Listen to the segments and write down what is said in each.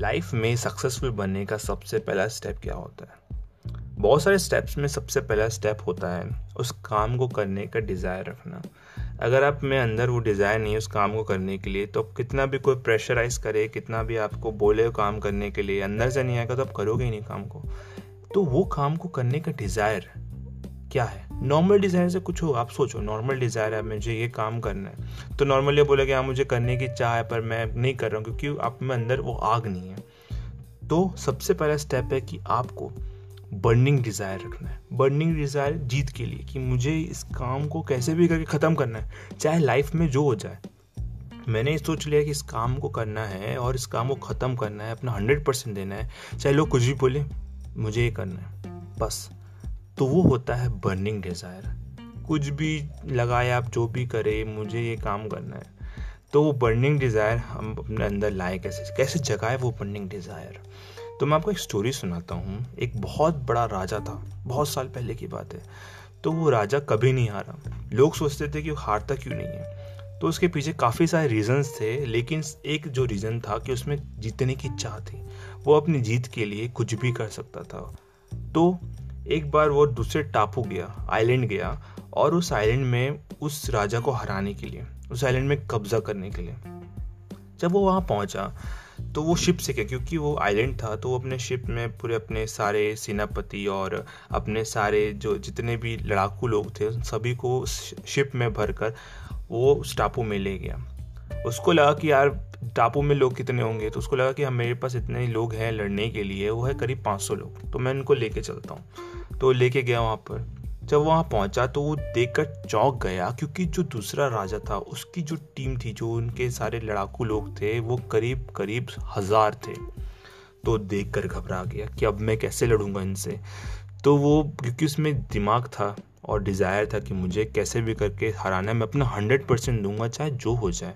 Life में successful बनने का सबसे पहला स्टेप क्या होता है? बहुत सारे स्टेप्स में सबसे पहला स्टेप होता है उस काम को करने का डिज़ायर रखना। अगर आप में अंदर वो डिज़ायर नहीं है उस काम को करने के लिए तो कितना भी कोई प्रेशराइज करे, कितना भी आपको बोले काम करने के लिए, अंदर से नहीं आएगा तो आप करोगे ही नहीं काम को। तो वो काम को करने का डिज़ायर क्या है? नॉर्मल डिज़ायर से कुछ हो, आप सोचो नॉर्मल डिज़ायर है, मुझे ये काम करना है। तो नॉर्मली बोले कि हाँ मुझे करने की चाह है, पर मैं नहीं कर रहा हूँ, क्योंकि आप में अंदर वो आग नहीं है। तो सबसे पहला स्टेप है कि आपको बर्निंग डिज़ायर रखना है। बर्निंग डिज़ायर जीत के लिए कि मुझे इस काम को कैसे भी करके ख़त्म करना है, चाहे लाइफ में जो हो जाए। मैंने सोच लिया कि इस काम को करना है और इस काम को ख़त्म करना है, अपना हंड्रेड परसेंट देना है, चाहे लोग कुछ भी बोले, मुझे ये करना है, बस। तो वो होता है बर्निंग डिज़ायर कुछ भी लगाए आप, जो भी करें, मुझे ये काम करना है। तो वो बर्निंग डिज़ायर हम अपने अंदर लाए कैसे? कैसे जगाए वो बर्निंग डिज़ायर तो मैं आपको एक स्टोरी सुनाता हूँ। एक बहुत बड़ा राजा था। बहुत साल पहले की बात है। तो वो राजा कभी नहीं हारा। लोग सोचते थे कि वो हारता क्यों नहीं है? तो उसके पीछे काफ़ी सारे रीजंस थे, लेकिन एक जो रीज़न था कि उसमें जीतने की चाह थी, वो अपनी जीत के लिए कुछ भी कर सकता था। तो एक बार वो दूसरे टापू गया आइलैंड गया, और उस आइलैंड में उस राजा को हराने के लिए, उस आइलैंड में कब्जा करने के लिए। जब वो वहाँ पहुँचा तो वो शिप से क्या क्योंकि वो आइलैंड था तो वो अपने शिप में पूरे अपने सारे सेनापति और अपने सारे जो जितने भी लड़ाकू लोग थे सभी को शिप में भरकर वो उस टापू में ले गया। उसको लगा कि यार, टापू में लोग कितने होंगे? तो उसको लगा कि हम मेरे पास इतने लोग हैं लड़ने के लिए, वो है करीब 500 लोग। तो मैं उनको लेके चलता हूँ। तो लेके गया वहाँ पर। जब वहाँ पहुँचा तो वो देखकर चौंक गया, क्योंकि जो दूसरा राजा था, उसकी जो टीम थी, जो उनके सारे लड़ाकू लोग थे, वो करीब करीब हज़ार थे। तो देख कर घबरा गया कि अब मैं कैसे लड़ूँगा इनसे? तो वो, क्योंकि उसमें दिमाग था और डिज़ायर था कि मुझे कैसे भी करके हराना मैं अपना हंड्रेड परसेंट दूँगा, चाहे जो हो जाए।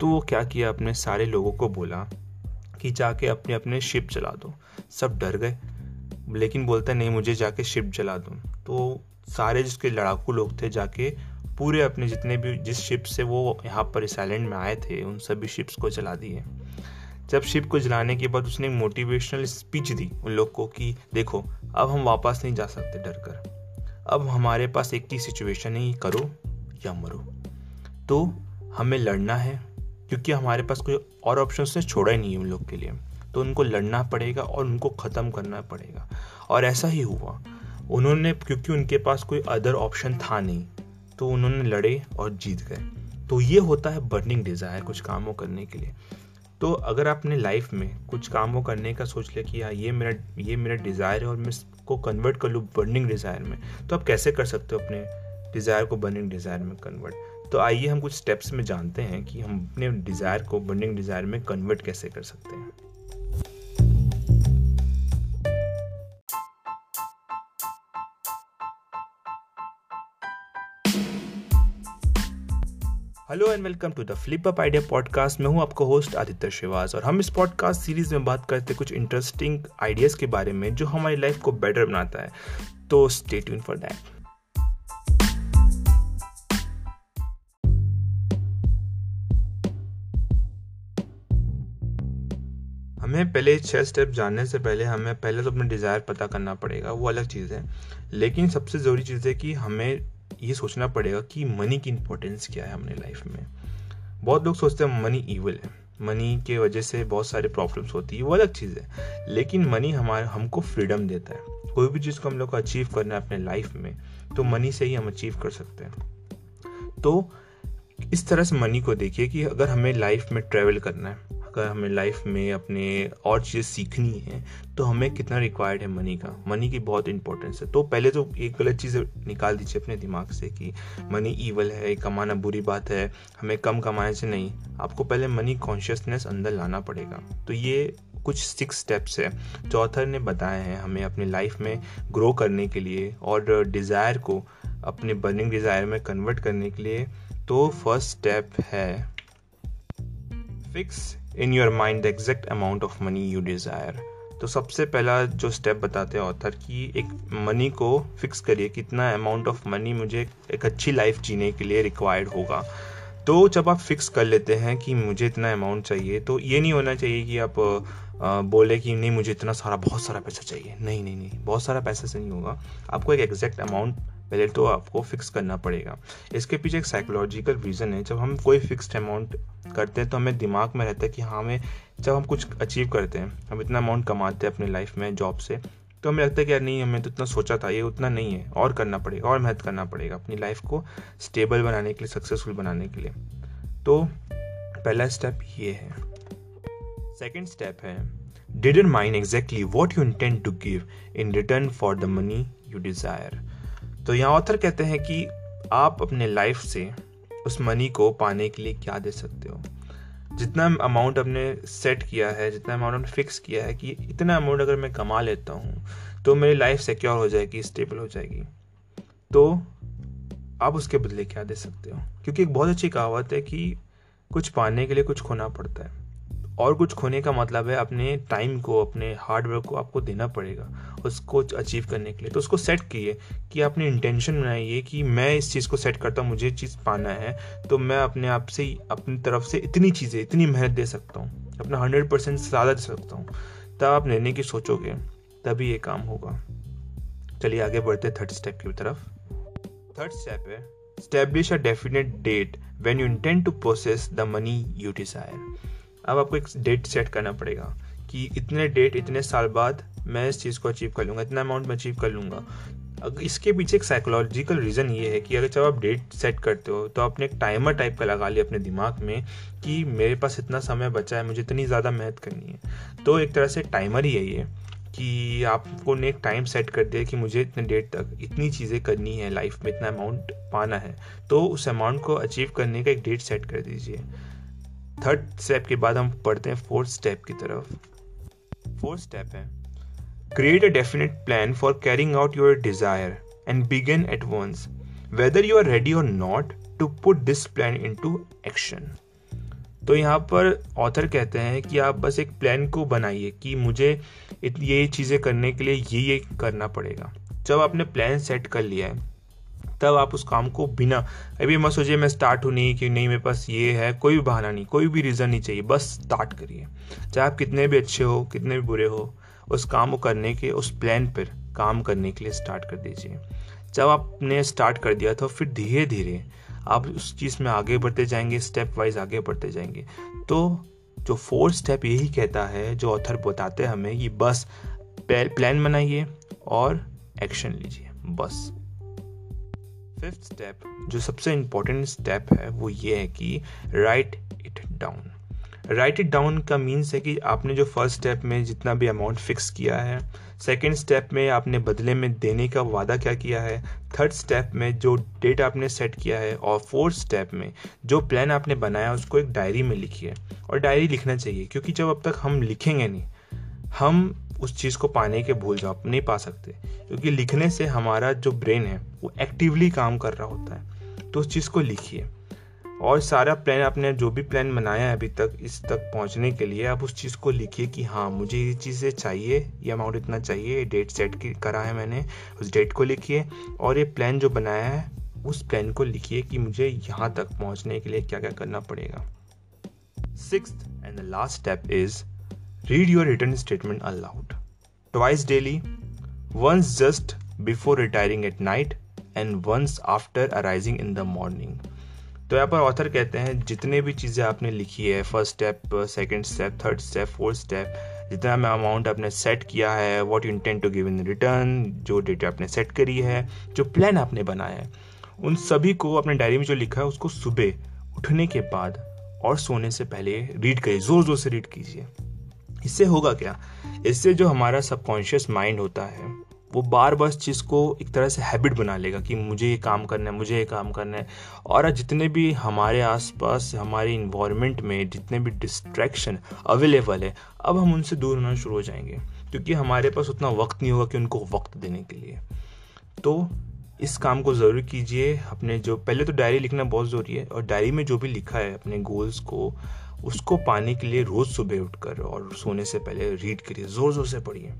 तो वो क्या किया, अपने सारे लोगों को बोला कि जाके अपने अपने शिप चला दो। सब डर गए, लेकिन बोलता, नहीं, मुझे जाके शिप चला दो। तो सारे जिसके लड़ाकू लोग थे जाके पूरे अपने जितने भी, जिस शिप से वो यहाँ पर इस आइलैंड में आए थे, उन सभी शिप्स को चला दिए। जब शिप को जलाने के बाद उसने एक मोटिवेशनल स्पीच दी उन लोग को कि, देखो, अब हम वापस नहीं जा सकते डर कर। अब हमारे पास एक ही सिचुएशन है करो या मरो। तो हमें लड़ना है, क्योंकि हमारे पास कोई और ऑप्शन ने छोड़ा ही नहीं है उन लोग के लिए। तो उनको लड़ना पड़ेगा और उनको ख़त्म करना पड़ेगा। और ऐसा ही हुआ। उन्होंने, क्योंकि उनके पास कोई अदर ऑप्शन था नहीं तो उन्होंने लड़े और जीत गए। तो ये होता है बर्निंग डिज़ायर कुछ कामों करने के लिए। तो अगर आपने लाइफ में कुछ काम वो करने का सोच लिया कि हाँ ये मेरा ये मेरा डिज़ायर है और मैं इसको कन्वर्ट कर लूँ बर्निंग डिज़ायर में तो आप कैसे कर सकते हो अपने डिज़ायर को बर्निंग डिज़ायर में कन्वर्ट तो आइए हम कुछ स्टेप्स में जानते हैं कि हम अपने डिज़ायर को बर्निंग डिज़ायर में कन्वर्ट कैसे कर सकते हैं। Hello and welcome to the flip up idea podcast मैं हूँ आपका होस्ट आदित्य श्रीवास और हम इस पॉडकास्ट सीरीज़ में बात करते हैं कुछ इंटरेस्टिंग आइडियाज़ के बारे में जो हमारी लाइफ को बेटर बनाता है। तो स्टे ट्यून फॉर दैट हमें पहले छः स्टेप जानने से पहले हमें पहले तो अपने डिज़ायर पता करना पड़ेगा, वो अलग चीज़ है। लेकिन सबसे ज़रूरी चीज़ है कि हमें ये सोचना पड़ेगा कि मनी की इंपॉर्टेंस क्या है हमने लाइफ में। बहुत लोग सोचते हैं मनी ईवल है। मनी के वजह से बहुत सारे प्रॉब्लम्स होती है, वो अलग चीज़ है। लेकिन मनी हमारे, हमको फ्रीडम देता है। कोई भी चीज़ को हम लोग को अचीव करना है अपने लाइफ में तो मनी से ही हम अचीव कर सकते हैं। तो इस तरह से मनी को देखिए कि अगर हमें लाइफ में ट्रैवल करना है अगर हमें लाइफ में अपने और चीज़ें सीखनी है तो हमें कितना रिक्वायर्ड है मनी का? मनी की बहुत इंपॉर्टेंस है। तो पहले तो एक गलत चीज़ निकाल दीजिए अपने दिमाग से कि मनी ईवल है, कमाना बुरी बात है, हमें कम कमाने से नहीं। आपको पहले मनी कॉन्शियसनेस अंदर लाना पड़ेगा। तो ये कुछ सिक्स स्टेप्स है। जो ऑथर ने बताए हैं हमें अपनी लाइफ में ग्रो करने के लिए और डिज़ायर को अपने बर्निंग डिज़ायर में कन्वर्ट करने के लिए तो फ़र्स्ट स्टेप है fix in your mind the exact amount of money you desire तो सबसे पहला जो स्टेप बताते हैं ऑथर कि, एक मनी को फिक्स करिए, कितना अमाउंट ऑफ़ मनी मुझे एक अच्छी लाइफ जीने के लिए रिक्वायर्ड होगा। तो जब आप फिक्स कर लेते हैं कि मुझे इतना अमाउंट चाहिए तो ये नहीं होना चाहिए कि आप बोले कि नहीं, मुझे इतना सारा, बहुत सारा पैसा चाहिए। नहीं नहीं नहीं, बहुत सारा पैसा से नहीं होगा। आपको एक एग्जैक्ट अमाउंट पहले तो आपको फिक्स करना पड़ेगा। इसके पीछे एक साइकोलॉजिकल रीज़न है। जब हम कोई फिक्स्ड अमाउंट करते हैं तो हमें दिमाग में रहता है कि हाँ हमें जब हम कुछ अचीव करते हैं, हम इतना अमाउंट कमाते हैं अपनी लाइफ में जॉब से तो हमें लगता है कि यार नहीं, हमें तो इतना सोचा था, ये उतना नहीं है। और करना पड़ेगा, और मेहनत करना पड़ेगा अपनी लाइफ को स्टेबल बनाने के लिए सक्सेसफुल बनाने के लिए। तो पहला स्टेप ये है। सेकेंड स्टेप है didn't mind exactly what you intent to give in return for the money you desire तो यहाँ ऑथर कहते हैं कि आप अपने लाइफ से उस मनी को पाने के लिए क्या दे सकते हो? जितना अमाउंट आपने सेट किया है, जितना अमाउंट आपने फिक्स किया है कि इतना अमाउंट अगर मैं कमा लेता हूँ तो मेरी लाइफ सिक्योर हो जाएगी स्टेबल हो जाएगी। तो आप उसके बदले क्या दे सकते हो? क्योंकि एक बहुत अच्छी कहावत है कि कुछ पाने के लिए कुछ खोना पड़ता है। और कुछ खोने का मतलब है अपने टाइम को, अपने हार्डवर्क को आपको देना पड़ेगा उसको अचीव करने के लिए। तो उसको सेट किए कि आपने इंटेंशन बनाइए कि मैं इस चीज़ को सेट करता हूँ, मुझे चीज़ पाना है तो मैं अपने आप से अपनी तरफ़ से इतनी चीज़ें, इतनी मेहनत दे सकता हूँ, अपना हंड्रेड परसेंट ज़्यादा दे सकता हूँ। तब आप लेने की सोचोगे, तभी ये काम होगा। चलिए आगे बढ़ते थर्ड स्टेप की तरफ़। थर्ड स्टेप है establish a definite date when you intend to process the money you desire अब आपको एक डेट सेट करना पड़ेगा कि इतने डेट इतने साल बाद मैं इस चीज़ को अचीव कर लूँगा, इतना अमाउंट मैं अचीव कर लूँगा। इसके पीछे एक साइकोलॉजिकल रीज़न ये है कि अगर जब आप डेट सेट करते हो तो आपने एक टाइमर टाइप का लगा लिया अपने दिमाग में कि मेरे पास इतना समय बचा है, मुझे इतनी ज़्यादा मेहनत करनी है। तो एक तरह से टाइमर ही है ये कि आपको ने एक टाइम सेट कर दिया कि मुझे इतने डेट तक इतनी चीज़ें करनी है लाइफ में, इतना अमाउंट पाना है। तो उस अमाउंट को अचीव करने का एक डेट सेट कर दीजिए। थर्ड स्टेप के बाद हम पढ़ते हैं फोर्थ स्टेप की तरफ़। फोर्थ स्टेप है create a definite plan for carrying out your desire and begin at once whether you are ready or not to put this plan into action तो यहाँ पर ऑथर कहते हैं कि आप बस एक प्लान को बनाइए कि मुझे ये चीज़ें करने के लिए ये ये करना पड़ेगा। जब आपने प्लान सेट कर लिया है तब आप उस काम को बिना, अभी मत सोचिए मैं स्टार्ट हूँ नहीं कि नहीं मेरे पास ये है, कोई भी बहाना नहीं, कोई भी रीज़न नहीं चाहिए, बस स्टार्ट करिए। चाहे आप कितने भी अच्छे हो, कितने भी बुरे हो, उस काम को करने के, उस प्लान पर काम करने के लिए स्टार्ट कर दीजिए। जब आपने स्टार्ट कर दिया तो फिर धीरे धीरे आप उस चीज़ में आगे बढ़ते जाएँगे स्टेप वाइज आगे बढ़ते जाएँगे। तो जो फोर्थ स्टेप यही कहता है, जो ऑथर बताते हैं हमें कि बस प्लान बनाइए और एक्शन लीजिए, बस। फिफ्थ स्टेप, जो सबसे इम्पोर्टेंट स्टेप है, वो ये है कि write it down write it down का मीन्स है कि आपने जो फ़र्स्ट स्टेप में जितना भी अमाउंट फिक्स किया है सेकेंड स्टेप में आपने बदले में देने का वादा क्या किया है थर्ड स्टेप में जो डेट आपने सेट किया है, और फोर्थ स्टेप में जो प्लान आपने बनाया उसको एक डायरी में लिखिए। और डायरी लिखना चाहिए, क्योंकि जब अब तक हम लिखेंगे नहीं, हम उस चीज़ को पाने के भूल जाओ नहीं पा सकते। क्योंकि लिखने से हमारा जो ब्रेन है वो एक्टिवली काम कर रहा होता है। तो उस चीज़ को लिखिए। और सारा प्लान आपने जो भी प्लान बनाया है अभी तक, इस तक पहुँचने के लिए, आप उस चीज़ को लिखिए कि हाँ मुझे ये चीज़ें चाहिए, ये अमाउंट इतना चाहिए डेट सेट करा है मैंने, उस डेट को लिखिए। और ये प्लान जो बनाया है, उस प्लान को लिखिए कि मुझे यहाँ तक पहुँचने के लिए क्या क्या करना पड़ेगा। Six and the last step is read your return statement aloud twice daily once just before retiring at night and once after arising in the morning तो यहाँ पर ऑथर कहते हैं, जितने भी चीज़ें आपने लिखी है first step second step third step fourth step जितना में अमाउंट आपने सेट किया है what intent to give in return जो डेट आपने सेट करी है, जो प्लान आपने बनाया है, उन सभी को अपने डायरी में जो लिखा है, उसको सुबह उठने के बाद और सोने से पहले रीड करिए ज़ोर ज़ोर से रीड कीजिए। इससे होगा क्या? इससे जो हमारा सबकॉन्शियस माइंड होता है वो बार बार इस चीज़ को एक तरह से हैबिट बना लेगा कि मुझे ये काम करना है, मुझे ये काम करना है। और जितने भी हमारे आसपास, हमारे इन्वायरमेंट में जितने भी डिस्ट्रैक्शन अवेलेबल है, अब हम उनसे दूर होना शुरू हो जाएँगे। क्योंकि हमारे पास उतना वक्त नहीं होगा कि उनको वक्त देने के लिए। तो इस काम को ज़रूर कीजिए। अपने जो, पहले तो डायरी लिखना बहुत ज़रूरी है और डायरी में जो भी लिखा है, अपने गोल्स को, उसको पाने के लिए रोज़ सुबह उठकर और सोने से पहले रीड करिए ज़ोर ज़ोर से पढ़िए।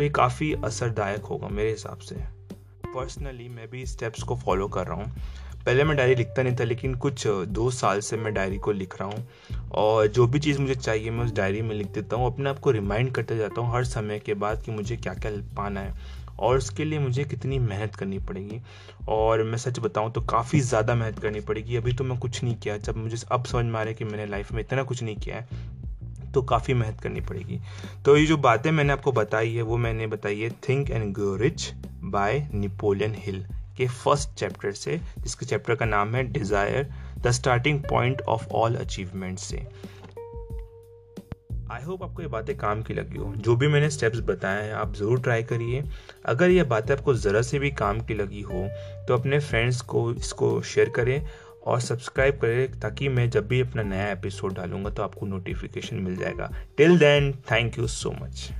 तो ये काफ़ी असरदायक होगा मेरे हिसाब से। पर्सनली मैं भी स्टेप्स को फॉलो कर रहा हूँ। पहले मैं डायरी लिखता नहीं था, लेकिन कुछ दो साल से मैं डायरी को लिख रहा हूँ। और जो भी चीज़ मुझे चाहिए, मैं उस डायरी में लिख देता हूँ। अपने आप को रिमाइंड करते जाता हूँ हर समय के बाद कि मुझे क्या क्या पाना है। और उसके लिए मुझे कितनी मेहनत करनी पड़ेगी। और मैं सच बताऊँ तो काफ़ी ज़्यादा मेहनत करनी पड़ेगी। अभी तो मैं कुछ नहीं किया। जब मुझे अब समझ में आ रहा है कि मैंने लाइफ में इतना कुछ नहीं किया है तो काफ़ी मेहनत करनी पड़ेगी। तो ये जो बातें मैंने आपको बताई है, वो मैंने बताई है think and grow rich by Napoleon Hill के फ़र्स्ट चैप्टर से, जिसके चैप्टर का नाम है desire the starting point of all achievement से। आई होप आपको ये बातें काम की लगी हो। जो भी मैंने स्टेप्स बताए हैं, आप ज़रूर ट्राई करिए। अगर ये बातें आपको ज़रा से भी काम की लगी हो तो अपने फ्रेंड्स को, इसको शेयर करें। और सब्सक्राइब करें ताकि मैं जब भी अपना नया एपिसोड डालूँगा तो आपको नोटिफिकेशन मिल जाएगा। Till then thank you so much